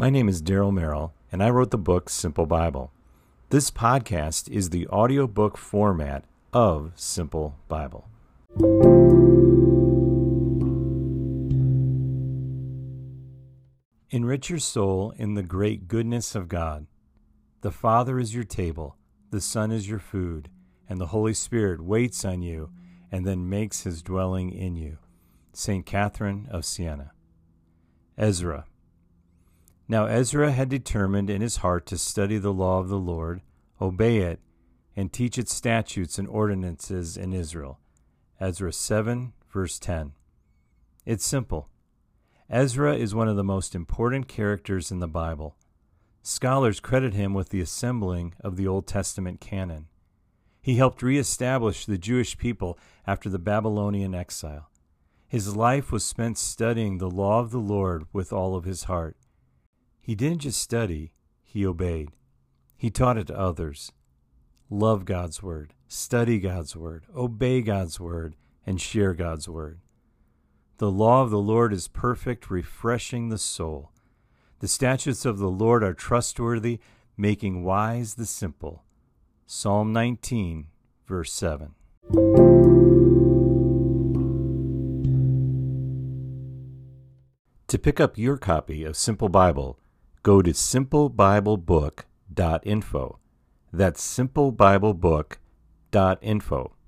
My name is Daryl Merrill, and I wrote the book Simple Bible. This podcast is the audiobook format of Simple Bible. Enrich your soul in the great goodness of God. The Father is your table, the Son is your food, and the Holy Spirit waits on you and then makes his dwelling in you. St. Catherine of Siena. Ezra. Now Ezra had determined in his heart to study the law of the Lord, obey it, and teach its statutes and ordinances in Israel. Ezra 7, verse 10. It's simple. Ezra is one of the most important characters in the Bible. Scholars credit him with the assembling of the Old Testament canon. He helped reestablish the Jewish people after the Babylonian exile. His life was spent studying the law of the Lord with all of his heart. He didn't just study, he obeyed. He taught it to others. Love God's Word, study God's Word, obey God's Word, and share God's Word. The law of the Lord is perfect, refreshing the soul. The statutes of the Lord are trustworthy, making wise the simple. Psalm 19, verse 7. To pick up your copy of Simple Bible, go to simplebiblebook.info. That's simplebiblebook.info.